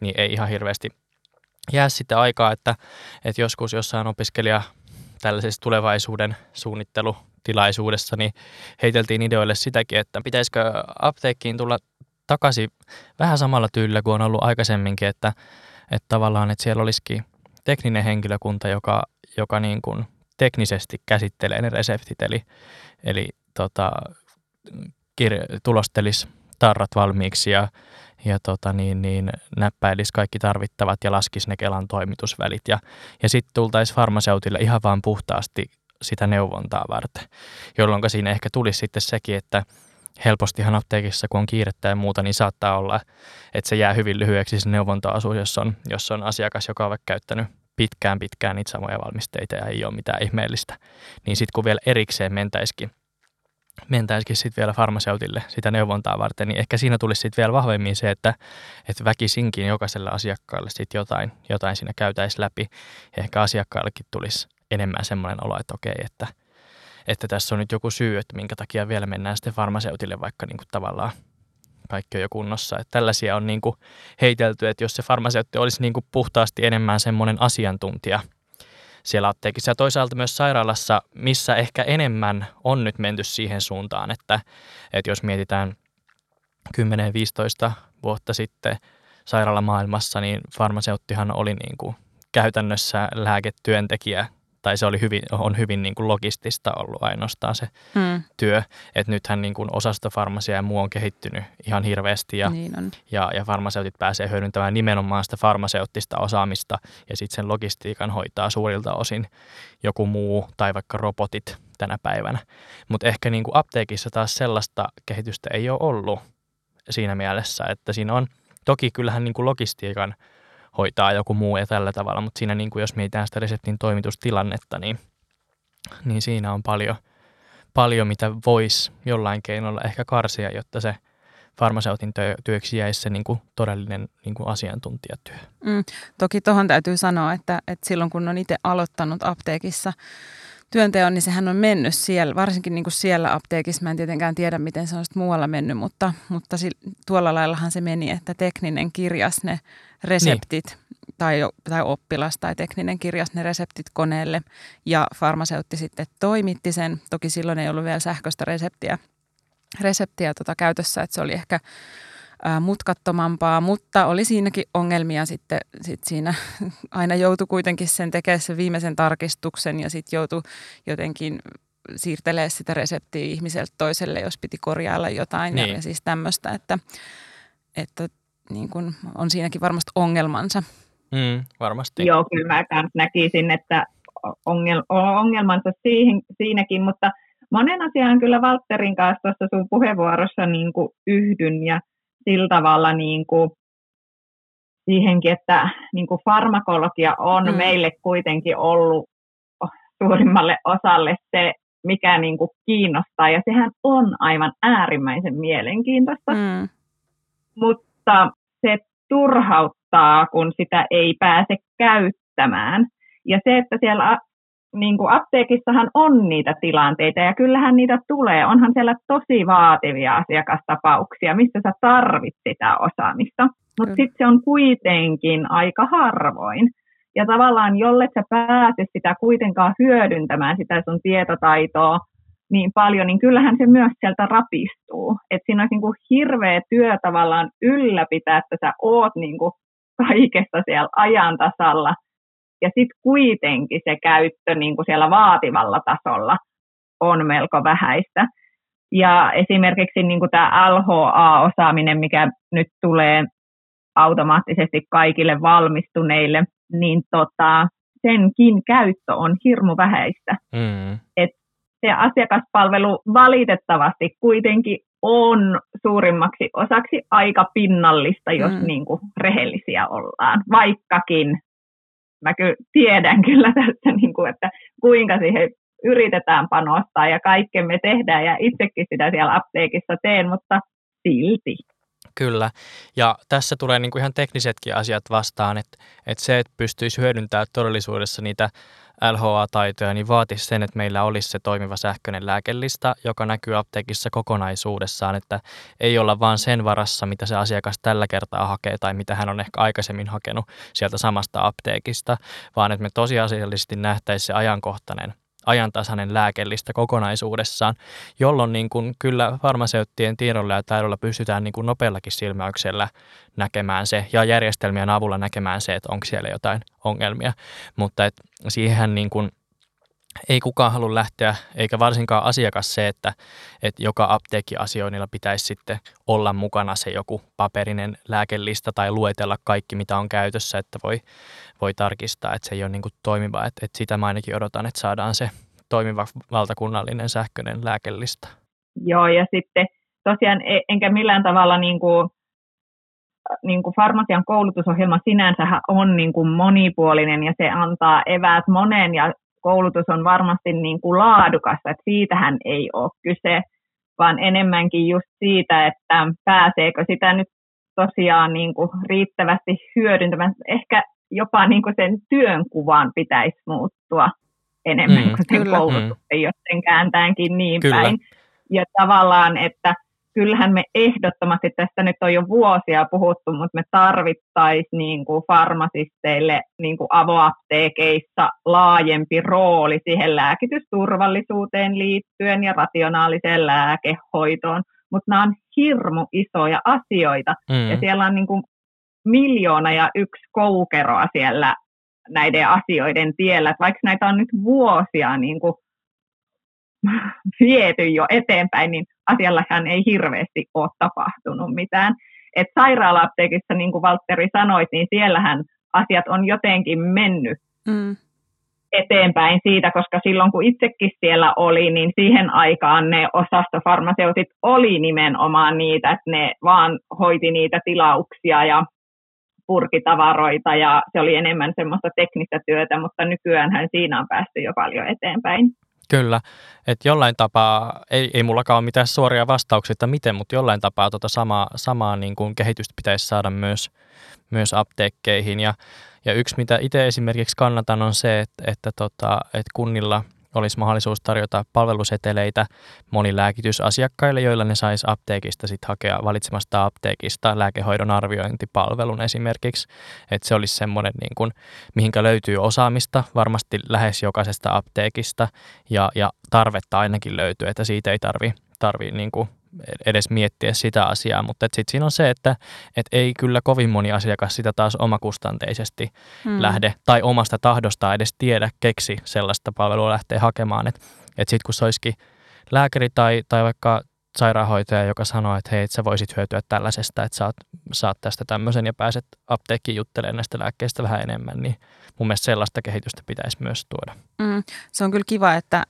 niin ei ihan hirveästi jää sitten aikaa, että, että joskus jossain opiskelija tällaisessa tulevaisuuden suunnittelutilaisuudessa, niin heiteltiin ideoille sitäkin, että pitäisikö apteekkiin tulla takaisin vähän samalla tyylillä kuin on ollut aikaisemminkin, että, että tavallaan, että siellä olisikin tekninen henkilökunta, joka, joka niin kuin teknisesti käsittelee ne reseptit, eli, eli tota, kir- tulostelisi tarrat valmiiksi ja ja tota, niin, niin, näppäilisi kaikki tarvittavat ja laskisi ne Kelan toimitusvälit. Ja, ja sitten tultaisiin farmaseutille ihan vaan puhtaasti sitä neuvontaa varten, jolloin siinä ehkä tulisi sitten sekin, että helpostihan apteekissa, kun on kiirettä ja muuta, niin saattaa olla, että se jää hyvin lyhyeksi se neuvonta-asuus, jos on, jos on asiakas, joka on käyttänyt pitkään pitkään niitä samoja valmisteita ja ei ole mitään ihmeellistä. Niin sitten kun vielä erikseen mentäisikin mentäisikin sitten vielä farmaseutille sitä neuvontaa varten, niin ehkä siinä tulisi sitten vielä vahvemmin se, että, että väkisinkin jokaiselle asiakkaalle sitten jotain, jotain siinä käytäisi läpi. Ehkä asiakkaallekin tulisi enemmän semmoinen olo, että okei, että, että tässä on nyt joku syy, että minkä takia vielä mennään sitten farmaseutille, vaikka niin kuin tavallaan kaikki on jo kunnossa. Että tällaisia on niin kuin heitelty, että jos se farmaseutti olisi niin kuin puhtaasti enemmän semmoinen asiantuntija – siellä apteekissa. Ja toisaalta myös sairaalassa, missä ehkä enemmän on nyt menty siihen suuntaan, että, että jos mietitään 10-15 vuotta sitten sairaalamaailmassa, niin farmaseuttihan oli niin kuin käytännössä lääketyöntekijä tai se oli hyvin, on hyvin niin kuin logistista ollut ainoastaan se mm. työ. Että nythän niin kuin osastofarmasia ja muu on kehittynyt ihan hirveästi ja, niin on. ja, ja farmaseutit pääsee hyödyntämään nimenomaan sitä farmaseuttista osaamista ja sitten sen logistiikan hoitaa suurilta osin joku muu tai vaikka robotit tänä päivänä. Mutta ehkä niin kuin apteekissa taas sellaista kehitystä ei ole ollut siinä mielessä, että siinä on toki kyllähän niin kuin logistiikan – hoitaa joku muu ja tällä tavalla, mutta siinä niin kuin jos mietitään sitä reseptin toimitustilannetta, niin, niin siinä on paljon, paljon, mitä voisi jollain keinolla ehkä karsia, jotta se farmaseutin työksi jäisi se niin kuin todellinen niin kuin asiantuntijatyö. Mm, toki tuohon täytyy sanoa, että, että silloin kun on itse aloittanut apteekissa työnteon, niin sehän on mennyt siellä, varsinkin niin kuin siellä apteekissa. Mä en tietenkään tiedä, miten se on muualla mennyt, mutta, mutta tuolla laillahan se meni, että tekninen kirjas ne reseptit niin. tai, tai oppilas tai tekninen kirjas ne reseptit koneelle ja farmaseutti sitten toimitti sen. Toki silloin ei ollut vielä sähköistä reseptiä, reseptiä tota käytössä, että se oli ehkä mutkattomampaa, mutta oli siinäkin ongelmia sitten sit siinä. Aina joutui kuitenkin sen tekemään sen viimeisen tarkistuksen ja sitten joutui jotenkin siirtelee sitä reseptiä ihmiseltä toiselle, jos piti korjailla jotain niin. ja, ja siis tämmöistä, että, että niin kun on siinäkin varmasti ongelmansa. Mm, varmasti. Joo, kyllä mä näkisin, että ongel, ongelmansa siihen, siinäkin, mutta monen asian kyllä Valtterin kanssa tuossa sun puheenvuorossa niin kuin yhdyn ja sillä tavalla niin kuin siihenkin, että niin kuin farmakologia on mm. meille kuitenkin ollut suurimmalle osalle se, mikä niin kuin kiinnostaa, ja sehän on aivan äärimmäisen mielenkiintoista, mm. mutta se turhauttaa, kun sitä ei pääse käyttämään. Ja se, että siellä niin kuin apteekissahan on niitä tilanteita ja kyllähän niitä tulee. Onhan siellä tosi vaativia asiakastapauksia, missä sä tarvit sitä osaamista. Mutta sitten se on kuitenkin aika harvoin. Ja tavallaan, jolle sä pääse sitä kuitenkaan hyödyntämään, sitä sun tietotaitoa niin paljon, niin kyllähän se myös sieltä rapistuu. Että siinä olisi niin kuin hirveä työ tavallaan ylläpitää, että sä oot niin kuin kaikesta siellä ajan tasalla – ja sitten kuitenkin se käyttö niin kuin siellä vaativalla tasolla on melko vähäistä. Ja esimerkiksi niin kuin tämä LHA-osaaminen, mikä nyt tulee automaattisesti kaikille valmistuneille, niin tota, senkin käyttö on hirmu vähäistä. Mm. Et se asiakaspalvelu valitettavasti kuitenkin on suurimmaksi osaksi aika pinnallista, jos mm. niin kuin rehellisiä ollaan, vaikkakin mä kyllä tiedän kyllä tässä, niin kuin, että kuinka siihen yritetään panostaa ja kaikkea me tehdään ja itsekin sitä siellä apteekissa teen, mutta silti. Kyllä, ja tässä tulee niin kuin ihan teknisetkin asiat vastaan, että, että se, että pystyisi hyödyntämään todellisuudessa niitä LHA-taitoja, niin vaatisi sen, että meillä olisi se toimiva sähköinen lääkelista, joka näkyy apteekissa kokonaisuudessaan, että ei olla vaan sen varassa, mitä se asiakas tällä kertaa hakee tai mitä hän on ehkä aikaisemmin hakenut sieltä samasta apteekista, vaan että me tosiasiallisesti nähtäisiin se ajankohtainen ajantasainen lääkellistä kokonaisuudessaan, jolloin niin kuin kyllä farmaseuttien tiedolla ja taidolla pystytään niin kuin nopeallakin silmäyksellä näkemään se ja järjestelmien avulla näkemään se, että onko siellä jotain ongelmia. Mutta et siihen niin kuin ei kukaan halua lähteä, eikä varsinkaan asiakas se, että, että joka apteekkiasioinnilla pitäisi sitten olla mukana se joku paperinen lääkelista tai luetella kaikki, mitä on käytössä, että voi, voi tarkistaa, että se ei ole niin toimiva. Että, että sitä mä ainakin odotan, että saadaan se toimiva valtakunnallinen sähköinen lääkelista. Joo, ja sitten tosiaan e, enkä millään tavalla niin kuin, niin kuin farmasian koulutusohjelma sinänsä on niin kuin monipuolinen ja se antaa eväät monen ja koulutus on varmasti niin kuin laadukasta, että siitähän ei ole kyse, vaan enemmänkin just siitä, että pääseekö sitä nyt tosiaan niin kuin riittävästi hyödyntämään. Ehkä jopa niin kuin sen työnkuvan pitäisi muuttua enemmän mm, kuin sen kyllä. koulutuksen, mm. jos sen kääntäänkin niin kyllä. päin. Ja tavallaan, että kyllähän me ehdottomasti, tästä nyt on jo vuosia puhuttu, mutta me tarvittaisiin niin kuin farmasisteille niin kuin avoapteekeissa laajempi rooli siihen lääkitysturvallisuuteen liittyen ja rationaaliseen lääkehoitoon. Mutta nämä on hirmu isoja asioita mm. ja siellä on niin kuin miljoona ja yksi koukeroa siellä näiden asioiden tiellä. Että vaikka näitä on nyt vuosia niin kuin viety jo eteenpäin, niin asiallahan ei hirveästi ole tapahtunut mitään. Et sairaala-apteekissa, niin kuin Valtteri sanoit, niin siellähän asiat on jotenkin mennyt mm. eteenpäin siitä, koska silloin kun itsekin siellä oli, niin siihen aikaan ne osastofarmaseutit oli nimenomaan niitä, että ne vaan hoiti niitä tilauksia ja purkitavaroita ja se oli enemmän semmoista teknistä työtä, mutta nykyään siinä on päästy jo paljon eteenpäin. Kyllä, että jollain tapaa, ei, ei mullakaan ole mitään suoria vastauksia, että miten, mutta jollain tapaa tuota samaa, samaa niin kuin kehitystä pitäisi saada myös, myös apteekkeihin. Ja, ja yksi, mitä itse esimerkiksi kannatan, on se, että, että, tota, että kunnilla, olisi mahdollisuus tarjota palveluseteleitä monilääkitysasiakkaille, joilla ne saisi apteekista sitten hakea valitsemasta apteekista lääkehoidon arviointipalvelun esimerkiksi. Että se olisi semmoinen, niin kuin, mihinkä löytyy osaamista varmasti lähes jokaisesta apteekista ja, ja tarvetta ainakin löytyy, että siitä ei tarvi, tarvi niin kuin edes miettiä sitä asiaa, mutta sitten siinä on se, että et ei kyllä kovin moni asiakas sitä taas omakustanteisesti hmm. lähde tai omasta tahdostaan edes tiedä, keksi sellaista palvelua lähtee hakemaan. Että et sitten kun se olisikin lääkäri tai, tai vaikka sairaanhoitaja, joka sanoo, että hei, et sä voisit hyötyä tällaisesta, että saat, saat tästä tämmöisen ja pääset apteekkiin juttelemaan näistä lääkkeistä vähän enemmän, niin mun mielestä sellaista kehitystä pitäisi myös tuoda. Mm, se on kyllä kiva, että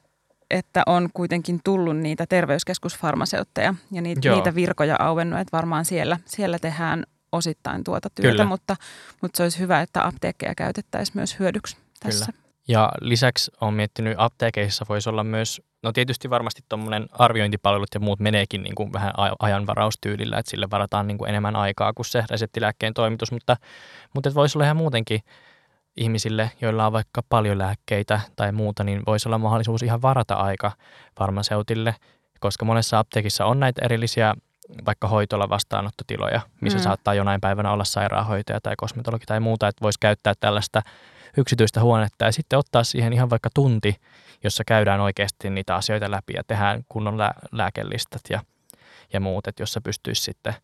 että on kuitenkin tullut niitä terveyskeskusfarmaseutteja ja niitä, niitä virkoja auennut, että varmaan siellä, siellä tehdään osittain tuota työtä, Kyllä. mutta, mutta se olisi hyvä, että apteekkeja käytettäisiin myös hyödyksi tässä. Kyllä. Ja lisäksi olen miettinyt, apteekeissa voisi olla myös, no tietysti varmasti tuommoinen arviointipalvelut ja muut meneekin niin kuin vähän ajanvaraustyylillä, että sille varataan niin kuin enemmän aikaa kuin se reseptilääkkeen toimitus, mutta, mutta voisi olla ihan muutenkin ihmisille, joilla on vaikka paljon lääkkeitä tai muuta, niin voisi olla mahdollisuus ihan varata aika farmaseutille, koska monessa apteekissa on näitä erillisiä vaikka hoitola vastaanottotiloja, missä mm. saattaa jonain päivänä olla sairaanhoitaja tai kosmetologi tai muuta, että voisi käyttää tällaista yksityistä huonetta ja sitten ottaa siihen ihan vaikka tunti, jossa käydään oikeasti niitä asioita läpi ja tehdään kunnon lää- lääkelistat ja, ja muut, että jossa pystyisi sitten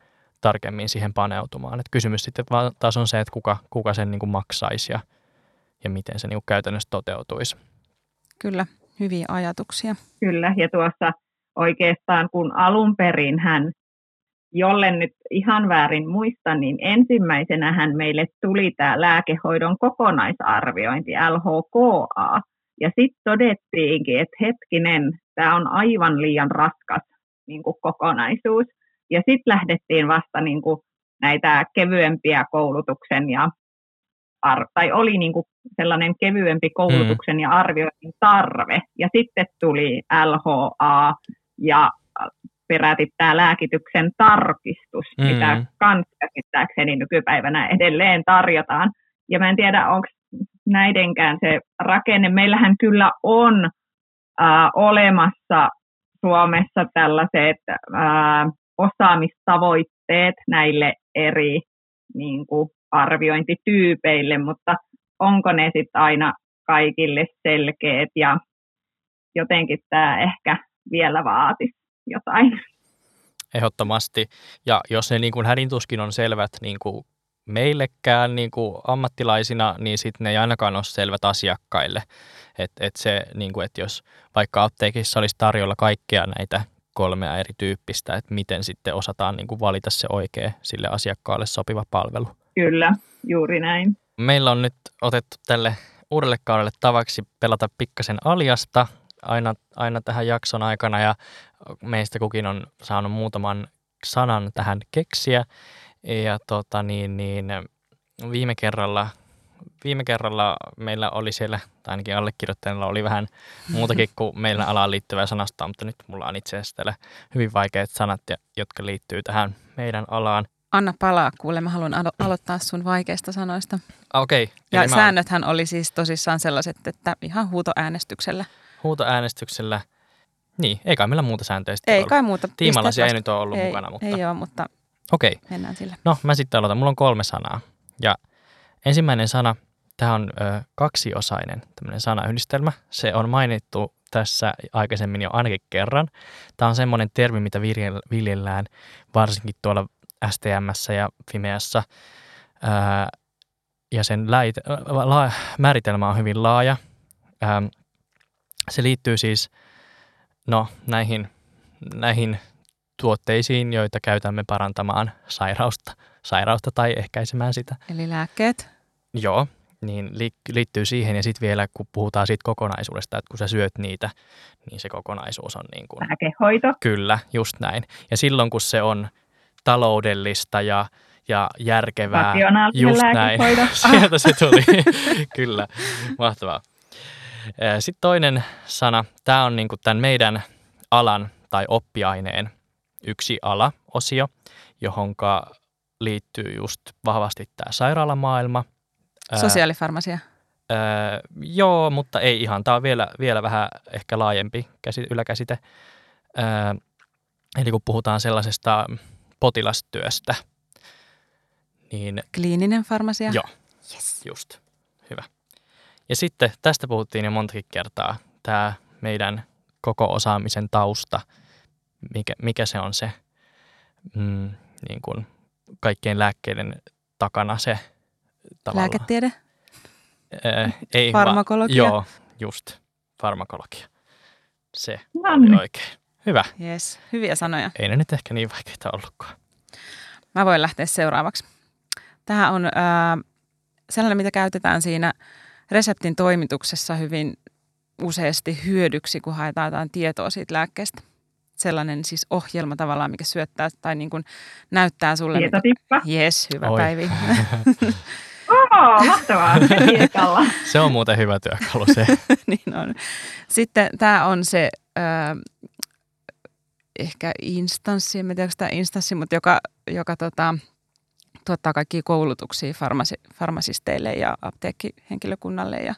tarkemmin siihen paneutumaan. Et kysymys sitten taas on se, että kuka, kuka sen niin kuin maksaisi ja ja miten se niin kuin käytännössä toteutuisi. Kyllä, hyviä ajatuksia. Kyllä, ja tuossa oikeastaan kun alun perin hän, jolle nyt ihan väärin muista, niin ensimmäisenä hän meille tuli tämä lääkehoidon kokonaisarviointi, LHKA, ja sitten todettiinkin, että hetkinen, tämä on aivan liian raskas niin kuin kokonaisuus. Ja sitten lähdettiin vasta niin kuin näitä kevyempiä koulutuksen ja ar- tai oli niin kuin sellainen kevyempi koulutuksen mm. ja arvioinnin tarve. Ja sitten tuli LHA ja peräti tämä lääkityksen tarkistus, mm. mitä kans käsittääkseni nykypäivänä edelleen tarjotaan. Ja mä en tiedä, onko näidenkään se rakenne. Meillähän kyllä on äh, olemassa Suomessa tällaiset äh, osaamistavoitteet näille eri niin kuin, arviointityypeille, mutta onko ne sitten aina kaikille selkeät ja jotenkin tämä ehkä vielä vaatisi jotain. Ehdottomasti. Ja jos ne niin kuin hädintuskin on selvät niin kuin meillekään niin kuin ammattilaisina, niin sitten ne ei ainakaan ole selvät asiakkaille. Että et se, niin kuin, että jos vaikka apteekissa olisi tarjolla kaikkea näitä kolmea eri tyyppistä, että miten sitten osataan niin kuin valita se oikea sille asiakkaalle sopiva palvelu. Kyllä, juuri näin. Meillä on nyt otettu tälle uudelle kaudelle tavaksi pelata pikkasen aliasta aina, aina tähän jakson aikana ja meistä kukin on saanut muutaman sanan tähän keksiä. Ja tota, niin, niin, viime kerralla viime kerralla meillä oli siellä, tai ainakin allekirjoittajalla oli vähän muutakin kuin meillä alaan liittyvää sanasta, mutta nyt mulla on itse asiassa hyvin vaikeat sanat, jotka liittyy tähän meidän alaan. Anna palaa, kuule, mä haluan alo- aloittaa sun vaikeista sanoista. Okei. Okay, ja säännöthän mä... oli siis tosissaan sellaiset, että ihan huutoäänestyksellä. Huutoäänestyksellä. Niin, ei kai meillä muuta sääntöjä Ei ollut. kai muuta. Tiimalaisia ei nyt ole ollut ei, mukana, mutta... Ei ole, mutta Okei. Okay. mennään sillä. No, mä sitten aloitan. Mulla on kolme sanaa. Ja ensimmäinen sana, tämä on ö, kaksiosainen tämmöinen sanayhdistelmä. Se on mainittu tässä aikaisemmin jo ainakin kerran. Tämä on semmoinen termi, mitä viljellään varsinkin tuolla STMssä ja Fimeassa. Ää, ja sen läit, la, määritelmä on hyvin laaja. Ää, se liittyy siis no, näihin, näihin tuotteisiin, joita käytämme parantamaan sairausta, sairausta tai ehkäisemään sitä. Eli lääkkeet? Joo, niin liittyy siihen ja sitten vielä kun puhutaan siitä kokonaisuudesta, että kun sä syöt niitä, niin se kokonaisuus on niin kuin... Lääkehoito. Kyllä, just näin. Ja silloin kun se on taloudellista ja, ja järkevää. Just näin. Sieltä se tuli. Kyllä, mahtavaa. Sitten toinen sana. Tämä on niin tämän meidän alan tai oppiaineen yksi ala-osio, johonka liittyy just vahvasti tämä sairaalamaailma. Sosiaalifarmasia. Öö, joo, mutta ei ihan. Tämä on vielä, vielä vähän ehkä laajempi käsite, yläkäsite. Öö, eli kun puhutaan sellaisesta potilastyöstä, niin Kliininen farmasia. Joo. Yes. just, hyvä. Ja sitten tästä puhuttiin jo montakin kertaa, tämä meidän koko osaamisen tausta, mikä, mikä se on se mm, niin kuin kaikkien lääkkeiden takana se tavallaan. Lääketiede. Ää, ei Farmakologia. Va- joo, just. Farmakologia. Se No oli oikein. Hyvä. Yes. Hyviä sanoja. Ei ne nyt ehkä niin vaikeita ollutkaan. Mä voin lähteä seuraavaksi. Tämä on ää, sellainen, mitä käytetään siinä reseptin toimituksessa hyvin useasti hyödyksi, kun haetaan jotain tietoa siitä lääkkeestä. Sellainen siis ohjelma tavallaan, mikä syöttää tai niin kuin näyttää sulle. mitä- Tietotippa. Yes, hyvä Oi. Päivi. Oo, mahtavaa. Se on muuten hyvä työkalu se. niin on. Sitten tämä on se ää, ehkä instanssi, en tiedä tämä instanssi, mutta joka, joka tota, tuottaa kaikkia koulutuksia farmasi, farmasisteille ja apteekkihenkilökunnalle. Ja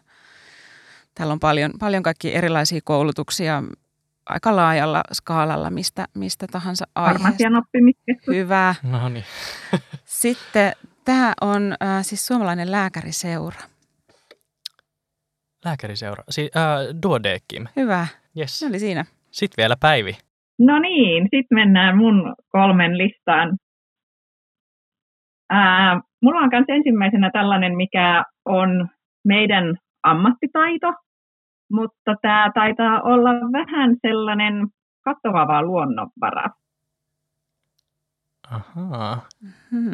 täällä on paljon, paljon kaikkia erilaisia koulutuksia aika laajalla skaalalla mistä, mistä tahansa aiheesta. Farmasian oppimiskeskus. Hyvä. No niin. Sitten tämä on äh, siis suomalainen lääkäriseura. Lääkäriseura. Si- äh, Duodekim. Hyvä. Yes. Se oli siinä. Sitten vielä Päivi. No niin, sitten mennään mun kolmen listaan. Ää, mulla on myös ensimmäisenä tällainen, mikä on meidän ammattitaito, mutta tämä taitaa olla vähän sellainen katoava luonnonvara. Ahaa. Hmm.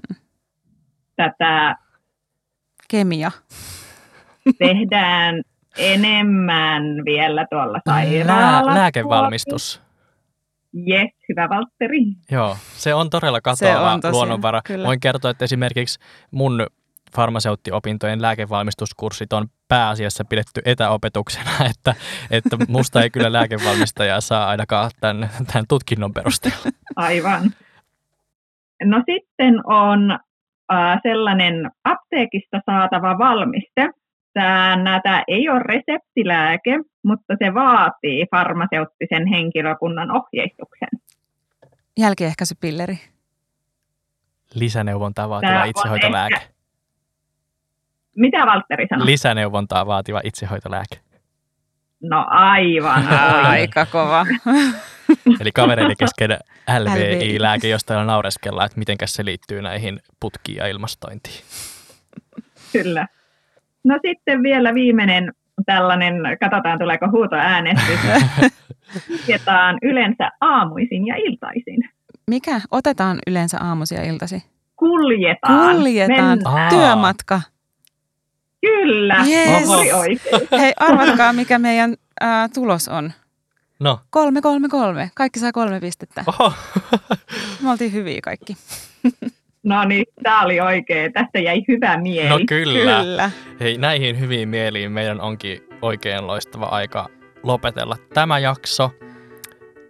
Tätä Kemia. tehdään enemmän vielä tuolla Lää- sairaalassa. lääkevalmistus. Jes, hyvä Valtteri. Joo, se on todella Se katoava on tosiaan, luonnonvara. kyllä. Voin kertoa, että esimerkiksi mun farmaseuttiopintojen lääkevalmistuskurssit on pääasiassa pidetty etäopetuksena, että, että musta ei kyllä lääkevalmistajaa saa ainakaan tämän, tämän tutkinnon perusteella. Aivan. No sitten on äh, sellainen apteekista saatava valmiste. Tämä, tämä ei ole reseptilääke, mutta se vaatii farmaseuttisen henkilökunnan ohjeistuksen. Jälkiehkäisypilleri. Lisäneuvontaa vaativa Tää on itsehoitolääke. Mitä Valtteri sanoi? Lisäneuvontaa vaativa itsehoitolääke. no aivan. Aika kova. Eli kavereiden kesken LVI. LVI-lääke, josta naureskellaan, että mitenkäs se liittyy näihin putkiin ja ilmastointiin. Kyllä. No sitten vielä viimeinen tällainen, katsotaan tuleeko huutoäänestys. Kuljetaan yleensä aamuisin ja iltaisin. Mikä? Otetaan yleensä aamuisia iltasi? Kuljetaan. Kuljetaan. Mennään. Aa. Työmatka. Kyllä, Yes. oli oikein. Hei, arvatkaa mikä meidän ää, tulos on. No, Kolme, kolme, kolme. Kaikki saa kolme pistettä. oho. Me oltiin hyviä kaikki. No niin, tämä oli oikein. Tästä jäi hyvä mieli. No kyllä. Kyllä. Hei, näihin hyviin mieliin meidän onkin oikein loistava aika lopetella tämä jakso.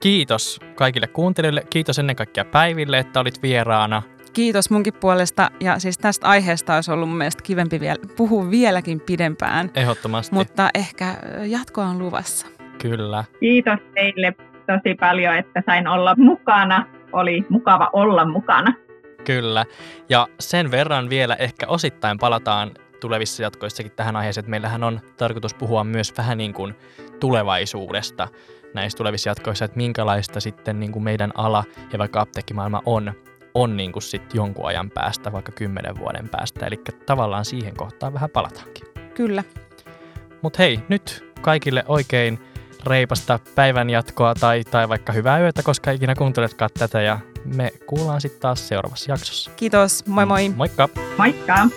Kiitos kaikille kuuntelijoille. Kiitos ennen kaikkea Päiville, että olit vieraana. Kiitos munkin puolesta. Ja siis tästä aiheesta olisi ollut mun mielestä kivempi vielä, puhua vieläkin pidempään. Ehdottomasti. Mutta ehkä jatkoa on luvassa. Kyllä. Kiitos teille tosi paljon, että sain olla mukana. Oli mukava olla mukana. Kyllä. Ja sen verran vielä ehkä osittain palataan tulevissa jatkoissakin tähän aiheeseen, että meillähän on tarkoitus puhua myös vähän niin kuin tulevaisuudesta näissä tulevissa jatkoissa, että minkälaista sitten niin kuin meidän ala ja vaikka apteekkimaailma on, on niin kuin sit jonkun ajan päästä, vaikka kymmenen vuoden päästä. Eli tavallaan siihen kohtaan vähän palataankin. Kyllä. Mutta hei, nyt kaikille oikein reipasta päivän jatkoa tai, tai vaikka hyvää yötä, koska ikinä kuunteletkaan tätä ja me kuullaan sitten taas seuraavassa jaksossa. Kiitos. Moi moi. Moikka! Moikka!